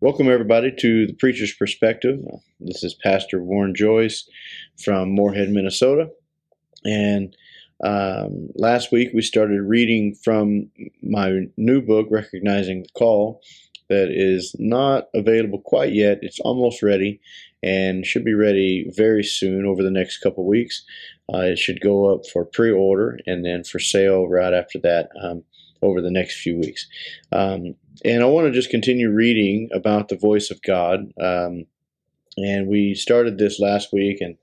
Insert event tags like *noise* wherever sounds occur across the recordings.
Welcome, everybody, to the Preacher's Perspective. This is Pastor Warren Joyce from Moorhead, Minnesota. And um, last week we started reading from my new book, Recognizing the Call, that is not available quite yet. It's almost ready and should be ready very soon over the next couple weeks. Uh, it should go up for pre order and then for sale right after that. Um, over the next few weeks. Um, and I want to just continue reading about the voice of God. Um, and we started this last week, and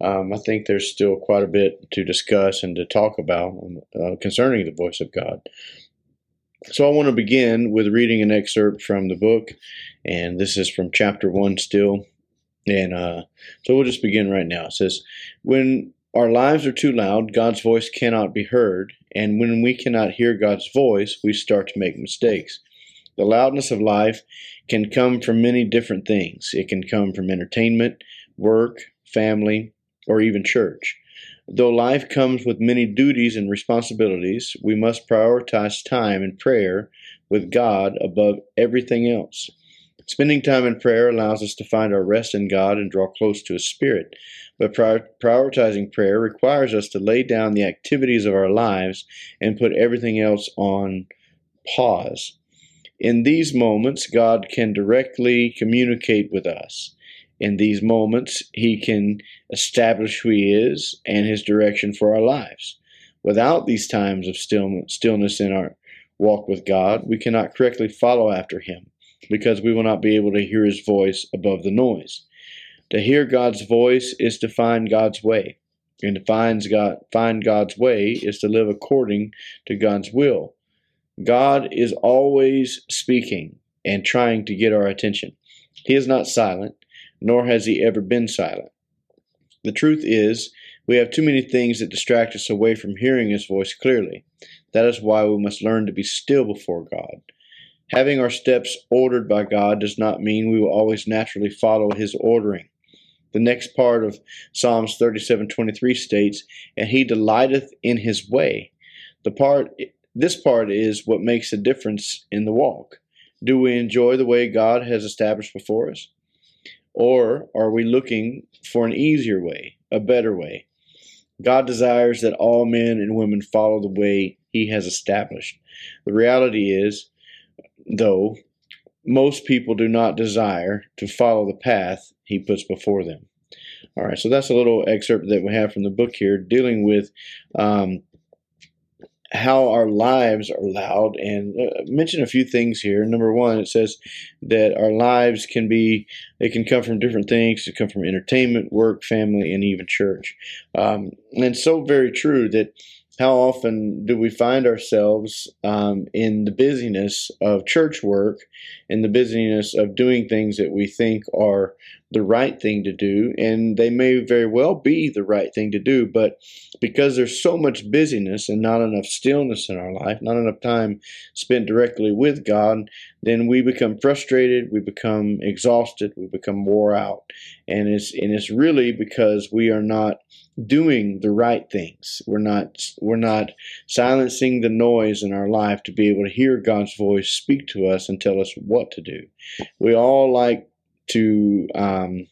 um, I think there's still quite a bit to discuss and to talk about uh, concerning the voice of God. So I want to begin with reading an excerpt from the book, and this is from chapter one still. And uh, so we'll just begin right now. It says, When our lives are too loud, God's voice cannot be heard, and when we cannot hear God's voice, we start to make mistakes. The loudness of life can come from many different things. It can come from entertainment, work, family, or even church. Though life comes with many duties and responsibilities, we must prioritize time and prayer with God above everything else. Spending time in prayer allows us to find our rest in God and draw close to His Spirit. But prioritizing prayer requires us to lay down the activities of our lives and put everything else on pause. In these moments, God can directly communicate with us. In these moments, He can establish who He is and His direction for our lives. Without these times of stillness in our walk with God, we cannot correctly follow after Him because we will not be able to hear His voice above the noise. To hear God's voice is to find God's way. And to find, God, find God's way is to live according to God's will. God is always speaking and trying to get our attention. He is not silent, nor has he ever been silent. The truth is, we have too many things that distract us away from hearing his voice clearly. That is why we must learn to be still before God. Having our steps ordered by God does not mean we will always naturally follow his ordering. The next part of Psalms 37:23 states, "And he delighteth in his way." The part this part is what makes a difference in the walk. Do we enjoy the way God has established before us? Or are we looking for an easier way, a better way? God desires that all men and women follow the way he has established. The reality is, though, most people do not desire to follow the path he puts before them. All right, so that's a little excerpt that we have from the book here dealing with um, how our lives are loud and uh, mention a few things here. Number one it says that our lives can be they can come from different things. They come from entertainment work family and even church. Um, and so very true that how often do we find ourselves um, in the busyness of church work, in the busyness of doing things that we think are the right thing to do? And they may very well be the right thing to do, but because there's so much busyness and not enough stillness in our life, not enough time spent directly with God, then we become frustrated, we become exhausted, we become wore out. And it's, and it's really because we are not doing the right things. We're not we're not silencing the noise in our life to be able to hear God's voice speak to us and tell us what to do. We all like to um,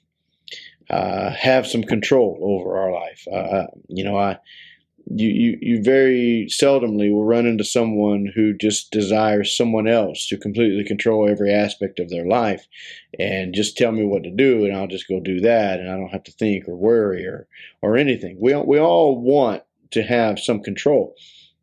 uh, have some control over our life. Uh, uh you know, I you, you, you very seldomly will run into someone who just desires someone else to completely control every aspect of their life and just tell me what to do and I'll just go do that and I don't have to think or worry or, or anything. We, we all want to have some control.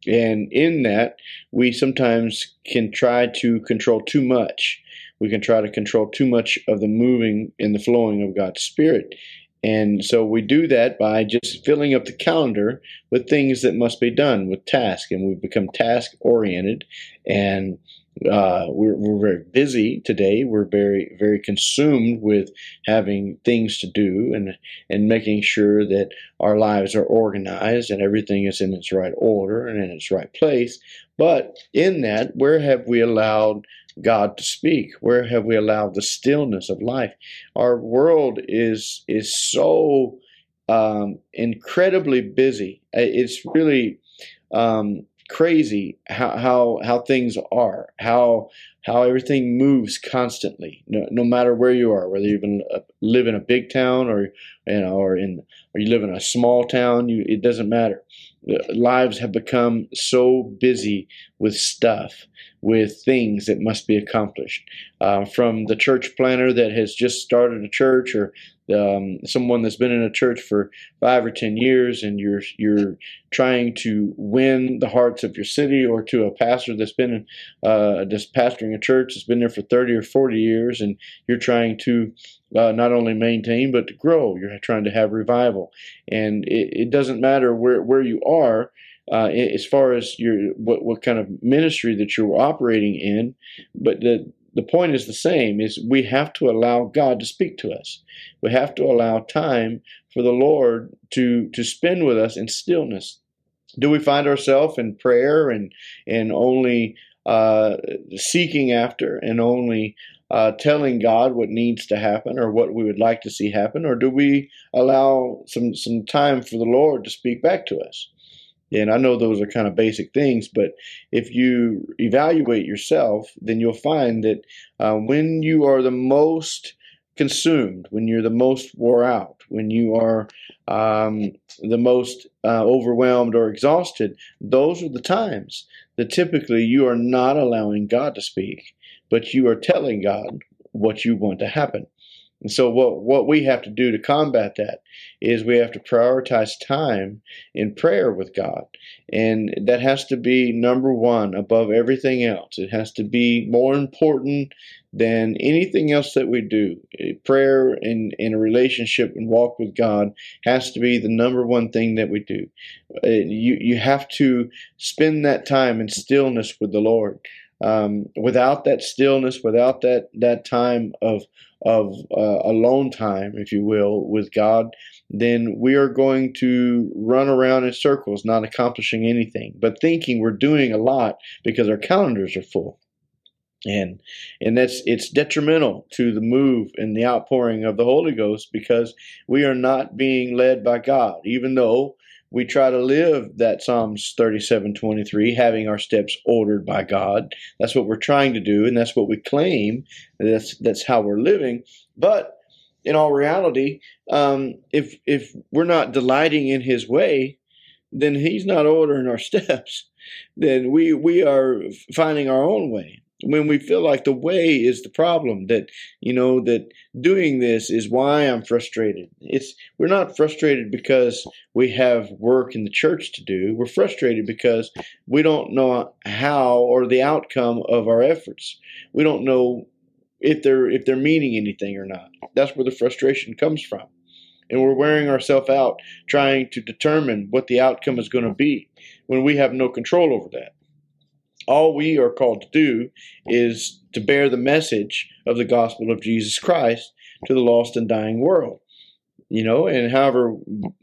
And in that, we sometimes can try to control too much. We can try to control too much of the moving and the flowing of God's Spirit. And so we do that by just filling up the calendar with things that must be done, with tasks. And we've become task oriented and uh, we're, we're very busy today. We're very, very consumed with having things to do and, and making sure that our lives are organized and everything is in its right order and in its right place. But in that, where have we allowed God to speak? Where have we allowed the stillness of life? Our world is is so um, incredibly busy. It's really um, crazy how how how things are, how how everything moves constantly, no, no matter where you are, whether you even uh, live in a big town or you know, or in or you live in a small town. You, it doesn't matter. Lives have become so busy with stuff, with things that must be accomplished. Uh, from the church planner that has just started a church, or um, someone that's been in a church for five or ten years, and you're you're trying to win the hearts of your city, or to a pastor that's been uh, just pastoring a church that's been there for thirty or forty years, and you're trying to uh, not only maintain but to grow. You're trying to have revival, and it, it doesn't matter where where you are. Uh, as far as your what, what kind of ministry that you're operating in, but the the point is the same is we have to allow God to speak to us. We have to allow time for the Lord to to spend with us in stillness. Do we find ourselves in prayer and and only uh, seeking after and only uh, telling God what needs to happen or what we would like to see happen, or do we allow some some time for the Lord to speak back to us? And I know those are kind of basic things, but if you evaluate yourself, then you'll find that uh, when you are the most consumed, when you're the most wore out, when you are um, the most uh, overwhelmed or exhausted, those are the times that typically you are not allowing God to speak, but you are telling God what you want to happen. And so what, what we have to do to combat that is we have to prioritize time in prayer with God. And that has to be number one above everything else. It has to be more important than anything else that we do. Prayer and, in a relationship and walk with God has to be the number one thing that we do. Uh, you, you have to spend that time in stillness with the Lord. Um, without that stillness, without that, that time of of uh, alone time, if you will, with God, then we are going to run around in circles, not accomplishing anything, but thinking we're doing a lot because our calendars are full. And and that's it's detrimental to the move and the outpouring of the Holy Ghost because we are not being led by God, even though we try to live that Psalms 37 23, having our steps ordered by God. That's what we're trying to do, and that's what we claim. That's that's how we're living. But in all reality, um, if if we're not delighting in His way, then He's not ordering our *laughs* steps. Then we we are finding our own way when we feel like the way is the problem that you know that doing this is why i'm frustrated. It's we're not frustrated because we have work in the church to do. We're frustrated because we don't know how or the outcome of our efforts. We don't know if they're if they're meaning anything or not. That's where the frustration comes from. And we're wearing ourselves out trying to determine what the outcome is going to be when we have no control over that all we are called to do is to bear the message of the gospel of Jesus Christ to the lost and dying world. You know, and however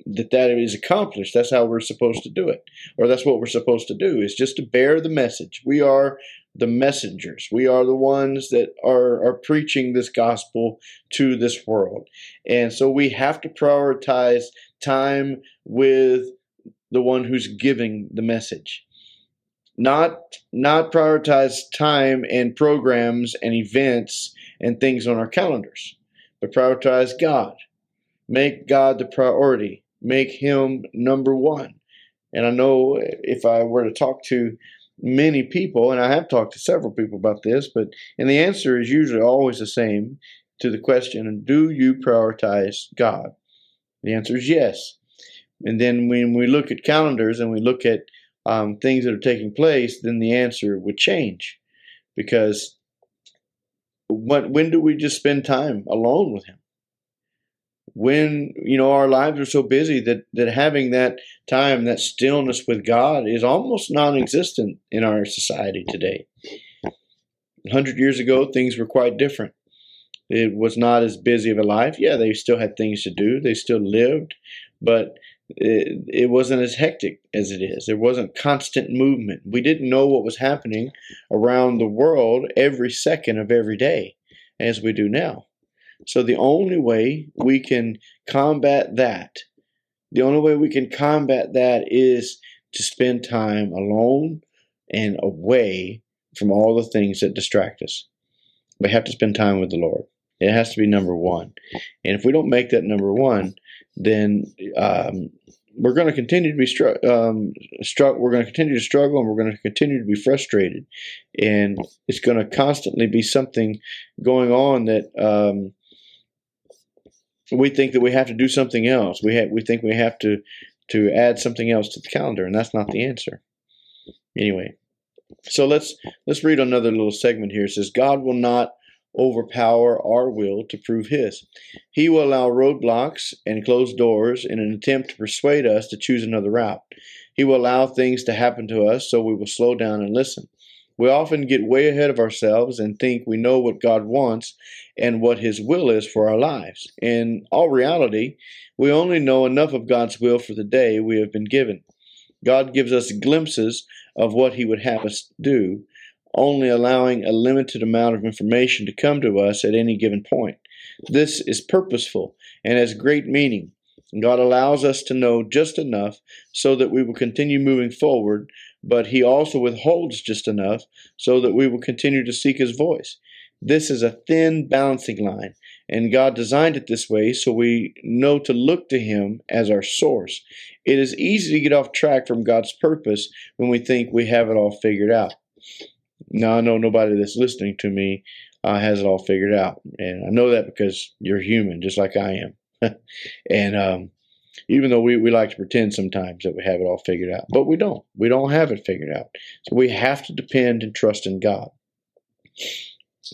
that that is accomplished, that's how we're supposed to do it, or that's what we're supposed to do is just to bear the message. We are the messengers. We are the ones that are, are preaching this gospel to this world. And so we have to prioritize time with the one who's giving the message not not prioritize time and programs and events and things on our calendars, but prioritize God. Make God the priority. Make Him number one. And I know if I were to talk to many people, and I have talked to several people about this, but and the answer is usually always the same to the question: Do you prioritize God? The answer is yes. And then when we look at calendars and we look at um, things that are taking place, then the answer would change. Because when, when do we just spend time alone with Him? When, you know, our lives are so busy that, that having that time, that stillness with God is almost non existent in our society today. 100 years ago, things were quite different. It was not as busy of a life. Yeah, they still had things to do, they still lived, but it, it wasn't as hectic as it is. There wasn't constant movement. We didn't know what was happening around the world every second of every day as we do now. So the only way we can combat that, the only way we can combat that is to spend time alone and away from all the things that distract us. We have to spend time with the Lord. It has to be number one. And if we don't make that number one, then um, we're going to continue to be stru- um, struck. We're going to continue to struggle, and we're going to continue to be frustrated, and it's going to constantly be something going on that um, we think that we have to do something else. We we think we have to to add something else to the calendar, and that's not the answer. Anyway, so let's let's read another little segment here. It says, God will not overpower our will to prove His. He will allow roadblocks and closed doors in an attempt to persuade us to choose another route. He will allow things to happen to us so we will slow down and listen. We often get way ahead of ourselves and think we know what God wants and what His will is for our lives. In all reality, we only know enough of God's will for the day we have been given. God gives us glimpses of what He would have us do, only allowing a limited amount of information to come to us at any given point. This is purposeful and has great meaning. God allows us to know just enough so that we will continue moving forward, but He also withholds just enough so that we will continue to seek His voice. This is a thin balancing line, and God designed it this way so we know to look to Him as our source. It is easy to get off track from God's purpose when we think we have it all figured out. Now, I know nobody that's listening to me uh, has it all figured out. And I know that because you're human, just like I am. *laughs* and um, even though we, we like to pretend sometimes that we have it all figured out, but we don't. We don't have it figured out. So we have to depend and trust in God.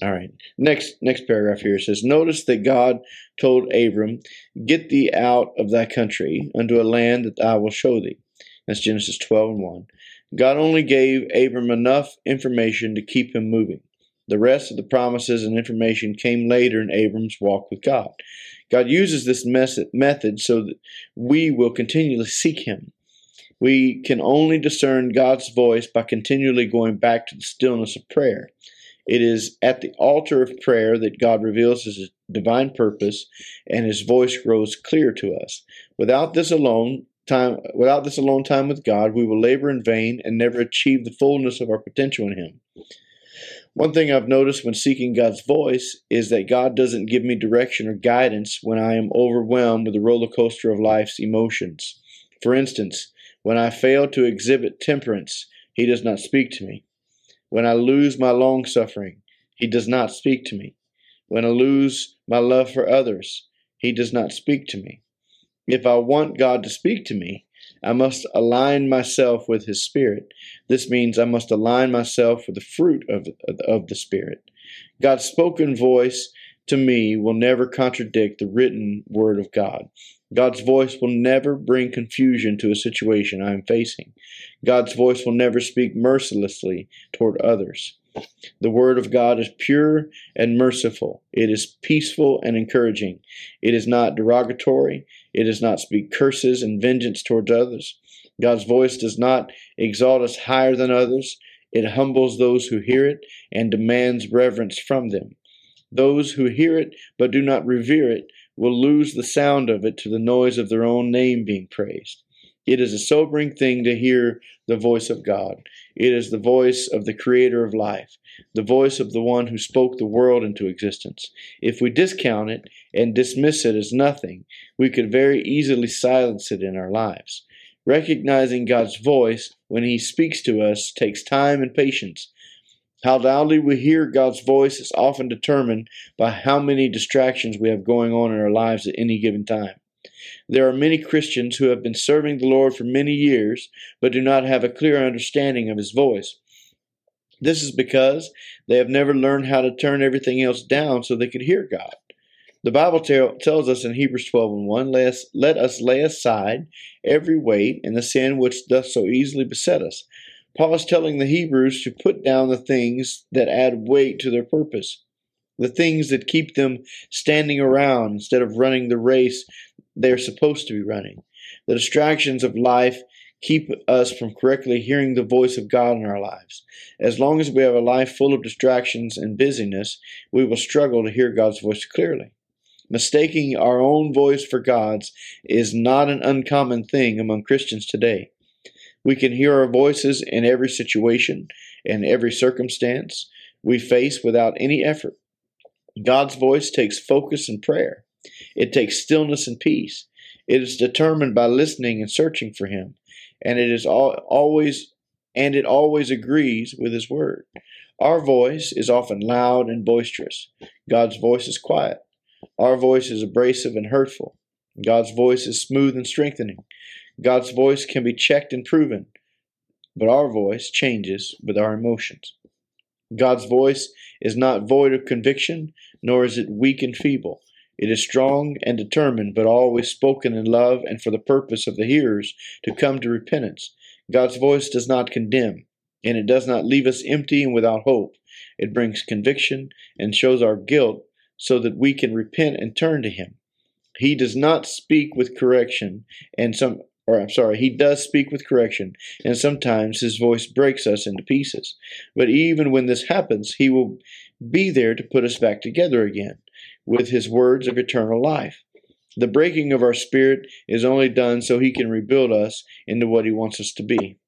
All right. Next next paragraph here says, Notice that God told Abram, Get thee out of thy country unto a land that I will show thee. That's Genesis 12 and 1. God only gave Abram enough information to keep him moving. The rest of the promises and information came later in Abram's walk with God. God uses this method so that we will continually seek Him. We can only discern God's voice by continually going back to the stillness of prayer. It is at the altar of prayer that God reveals His divine purpose and His voice grows clear to us. Without this alone, time without this alone time with God, we will labor in vain and never achieve the fullness of our potential in Him. One thing I've noticed when seeking God's voice is that God doesn't give me direction or guidance when I am overwhelmed with the roller coaster of life's emotions. For instance, when I fail to exhibit temperance, He does not speak to me. When I lose my long suffering, He does not speak to me. When I lose my love for others, He does not speak to me. If I want God to speak to me, I must align myself with His Spirit. This means I must align myself with the fruit of, of the Spirit. God's spoken voice to me will never contradict the written Word of God. God's voice will never bring confusion to a situation I am facing. God's voice will never speak mercilessly toward others. The Word of God is pure and merciful. It is peaceful and encouraging. It is not derogatory. It does not speak curses and vengeance towards others. God's voice does not exalt us higher than others. It humbles those who hear it and demands reverence from them. Those who hear it but do not revere it will lose the sound of it to the noise of their own name being praised. It is a sobering thing to hear the voice of God. It is the voice of the Creator of life, the voice of the one who spoke the world into existence. If we discount it and dismiss it as nothing, we could very easily silence it in our lives. Recognizing God's voice when He speaks to us takes time and patience. How loudly we hear God's voice is often determined by how many distractions we have going on in our lives at any given time. There are many Christians who have been serving the Lord for many years, but do not have a clear understanding of His voice. This is because they have never learned how to turn everything else down so they could hear God. The Bible tell, tells us in Hebrews 12 and 1, let us, let us lay aside every weight and the sin which doth so easily beset us. Paul is telling the Hebrews to put down the things that add weight to their purpose, the things that keep them standing around instead of running the race they're supposed to be running. The distractions of life keep us from correctly hearing the voice of God in our lives. As long as we have a life full of distractions and busyness, we will struggle to hear God's voice clearly. Mistaking our own voice for God's is not an uncommon thing among Christians today. We can hear our voices in every situation and every circumstance we face without any effort. God's voice takes focus and prayer. It takes stillness and peace. It is determined by listening and searching for Him, and it is always and it always agrees with His word. Our voice is often loud and boisterous. God's voice is quiet. Our voice is abrasive and hurtful. God's voice is smooth and strengthening. God's voice can be checked and proven, but our voice changes with our emotions. God's voice is not void of conviction, nor is it weak and feeble. It is strong and determined, but always spoken in love and for the purpose of the hearers to come to repentance. God's voice does not condemn, and it does not leave us empty and without hope. It brings conviction and shows our guilt so that we can repent and turn to Him. He does not speak with correction, and some, or I'm sorry, he does speak with correction, and sometimes his voice breaks us into pieces. But even when this happens, he will be there to put us back together again with his words of eternal life. The breaking of our spirit is only done so he can rebuild us into what he wants us to be.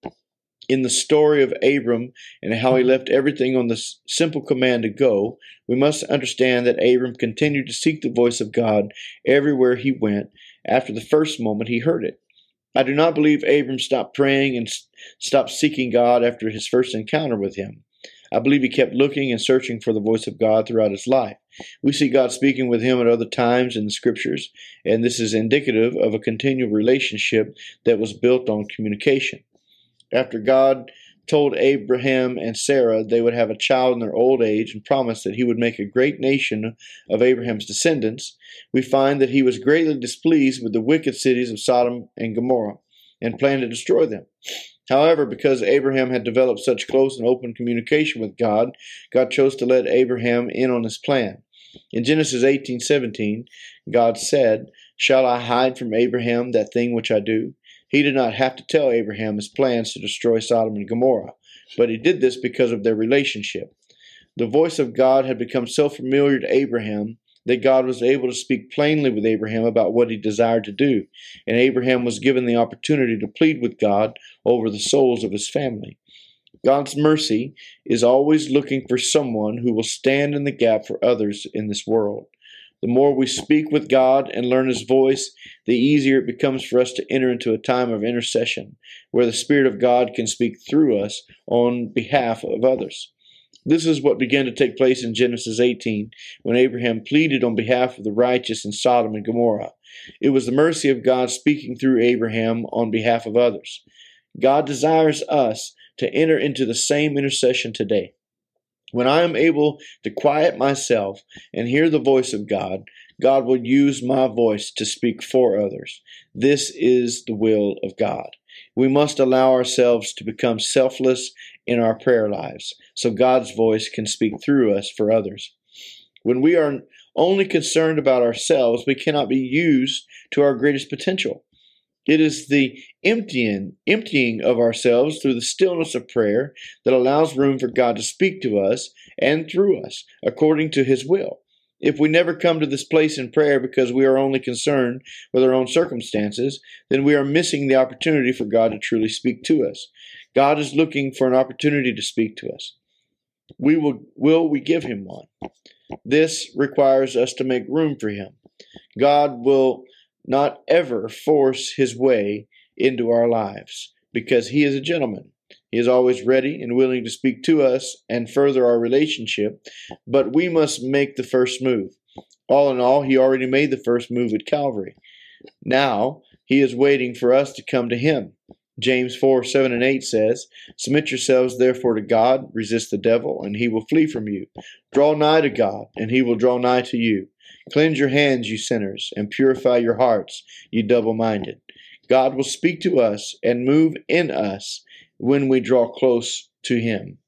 In the story of Abram and how he left everything on the simple command to go, we must understand that Abram continued to seek the voice of God everywhere he went after the first moment he heard it. I do not believe Abram stopped praying and stopped seeking God after his first encounter with him. I believe he kept looking and searching for the voice of God throughout his life. We see God speaking with him at other times in the scriptures, and this is indicative of a continual relationship that was built on communication. After God told Abraham and Sarah they would have a child in their old age and promised that he would make a great nation of Abraham's descendants, we find that he was greatly displeased with the wicked cities of Sodom and Gomorrah and planned to destroy them. However, because Abraham had developed such close and open communication with God, God chose to let Abraham in on his plan. In Genesis 18:17, God said, "Shall I hide from Abraham that thing which I do?" He did not have to tell Abraham his plans to destroy Sodom and Gomorrah, but he did this because of their relationship. The voice of God had become so familiar to Abraham that God was able to speak plainly with Abraham about what he desired to do, and Abraham was given the opportunity to plead with God over the souls of his family. God's mercy is always looking for someone who will stand in the gap for others in this world. The more we speak with God and learn His voice, the easier it becomes for us to enter into a time of intercession where the Spirit of God can speak through us on behalf of others. This is what began to take place in Genesis 18 when Abraham pleaded on behalf of the righteous in Sodom and Gomorrah. It was the mercy of God speaking through Abraham on behalf of others. God desires us to enter into the same intercession today. When I am able to quiet myself and hear the voice of God, God will use my voice to speak for others. This is the will of God. We must allow ourselves to become selfless in our prayer lives so God's voice can speak through us for others. When we are only concerned about ourselves, we cannot be used to our greatest potential. It is the emptying, emptying of ourselves through the stillness of prayer that allows room for God to speak to us and through us according to his will. If we never come to this place in prayer because we are only concerned with our own circumstances, then we are missing the opportunity for God to truly speak to us. God is looking for an opportunity to speak to us. We will will we give him one? This requires us to make room for him. God will not ever force his way into our lives because he is a gentleman. He is always ready and willing to speak to us and further our relationship, but we must make the first move. All in all, he already made the first move at Calvary. Now, he is waiting for us to come to him. James 4 7 and 8 says, Submit yourselves therefore to God, resist the devil, and he will flee from you. Draw nigh to God, and he will draw nigh to you. Cleanse your hands, you sinners, and purify your hearts, you double minded. God will speak to us and move in us when we draw close to him.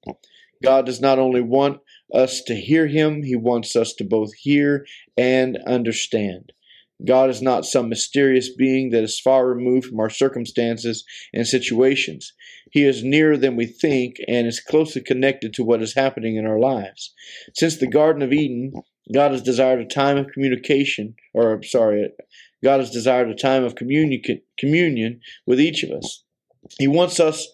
God does not only want us to hear him, he wants us to both hear and understand. God is not some mysterious being that is far removed from our circumstances and situations. He is nearer than we think and is closely connected to what is happening in our lives. Since the Garden of Eden, God has desired a time of communication, or I'm sorry, God has desired a time of communion, communion with each of us. He wants us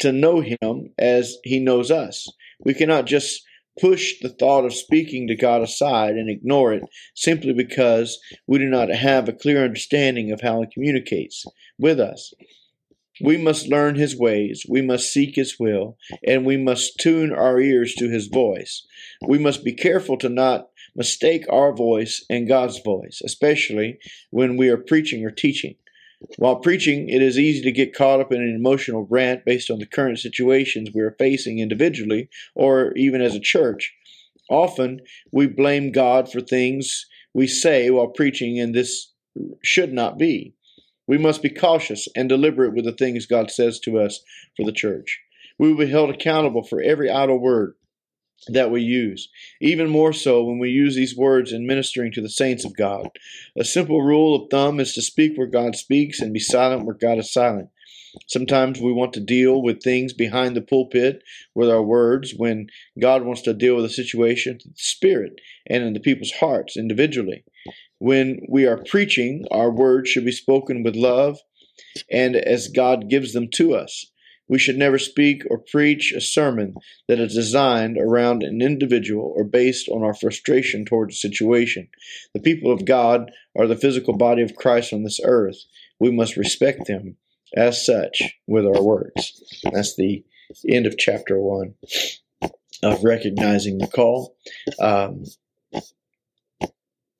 to know Him as He knows us. We cannot just push the thought of speaking to God aside and ignore it simply because we do not have a clear understanding of how He communicates with us. We must learn His ways, we must seek His will, and we must tune our ears to His voice. We must be careful to not mistake our voice and God's voice, especially when we are preaching or teaching. While preaching, it is easy to get caught up in an emotional rant based on the current situations we are facing individually or even as a church. Often, we blame God for things we say while preaching, and this should not be. We must be cautious and deliberate with the things God says to us for the church. We will be held accountable for every idle word, that we use, even more so when we use these words in ministering to the saints of God. A simple rule of thumb is to speak where God speaks and be silent where God is silent. Sometimes we want to deal with things behind the pulpit with our words when God wants to deal with a situation in the spirit and in the people's hearts individually. When we are preaching, our words should be spoken with love and as God gives them to us. We should never speak or preach a sermon that is designed around an individual or based on our frustration towards a situation. The people of God are the physical body of Christ on this earth. We must respect them as such with our words. That's the end of chapter one of recognizing the call. Um,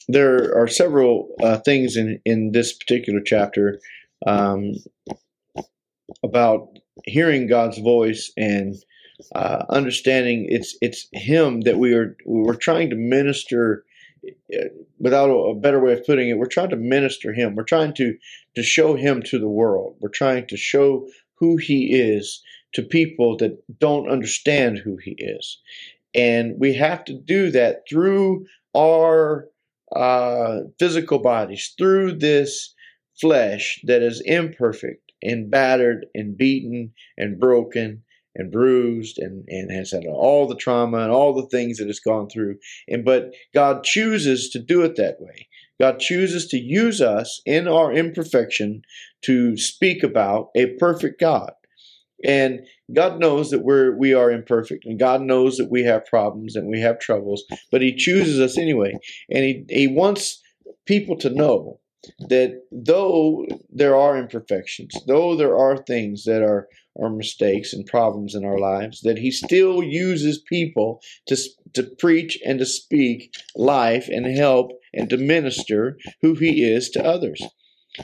there are several uh, things in, in this particular chapter um, about hearing God's voice and uh, understanding it's it's Him that we are we're trying to minister. Uh, without a better way of putting it, we're trying to minister Him. We're trying to to show Him to the world. We're trying to show who He is to people that don't understand who He is, and we have to do that through our uh, physical bodies, through this flesh that is imperfect and battered and beaten and broken and bruised and, and has had all the trauma and all the things that it's gone through. And but God chooses to do it that way. God chooses to use us in our imperfection to speak about a perfect God. And God knows that we're we are imperfect, and God knows that we have problems and we have troubles, but He chooses us anyway. And He, he wants people to know that though there are imperfections, though there are things that are, are mistakes and problems in our lives, that He still uses people to, to preach and to speak life and help and to minister who He is to others.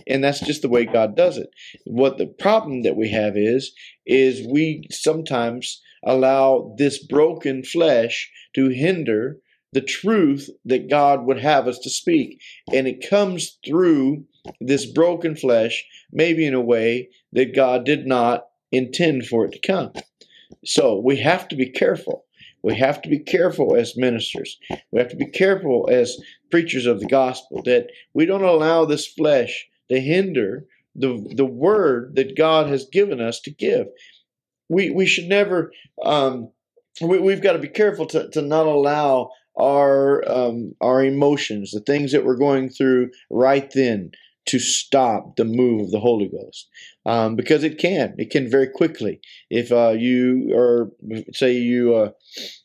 And that's just the way God does it. What the problem that we have is, is we sometimes allow this broken flesh to hinder the truth that God would have us to speak. And it comes through this broken flesh, maybe in a way that God did not intend for it to come. So we have to be careful. We have to be careful as ministers. We have to be careful as preachers of the gospel that we don't allow this flesh to hinder the, the word that God has given us to give. We, we should never, um, we, have got to be careful to, to not allow our um, our emotions, the things that we're going through right then, to stop the move of the Holy Ghost, um, because it can it can very quickly. If uh, you or say you uh,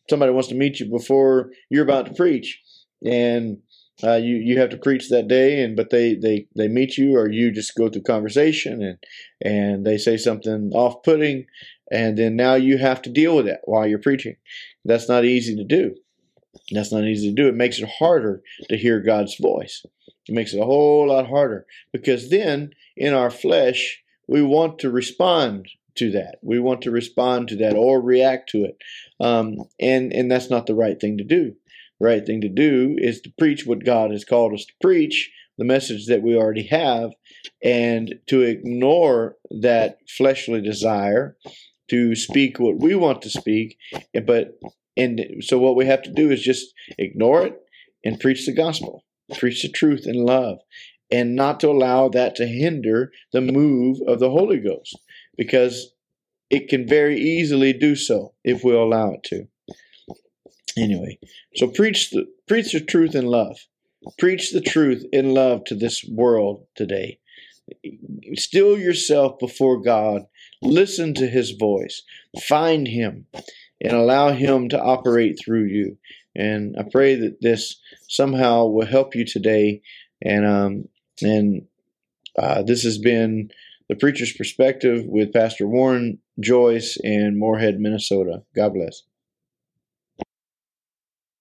somebody wants to meet you before you're about to preach, and uh, you you have to preach that day, and but they they they meet you, or you just go through conversation, and and they say something off putting, and then now you have to deal with that while you're preaching. That's not easy to do. That's not easy to do. It makes it harder to hear God's voice. It makes it a whole lot harder because then in our flesh, we want to respond to that. We want to respond to that or react to it. Um, and, and that's not the right thing to do. The right thing to do is to preach what God has called us to preach, the message that we already have, and to ignore that fleshly desire to speak what we want to speak, but and so what we have to do is just ignore it and preach the gospel, preach the truth in love, and not to allow that to hinder the move of the Holy Ghost because it can very easily do so if we allow it to. Anyway, so preach the preach the truth in love. Preach the truth in love to this world today. Still yourself before God Listen to his voice. Find him and allow him to operate through you. And I pray that this somehow will help you today. And um, and uh, this has been the preacher's perspective with Pastor Warren Joyce in Moorhead, Minnesota. God bless.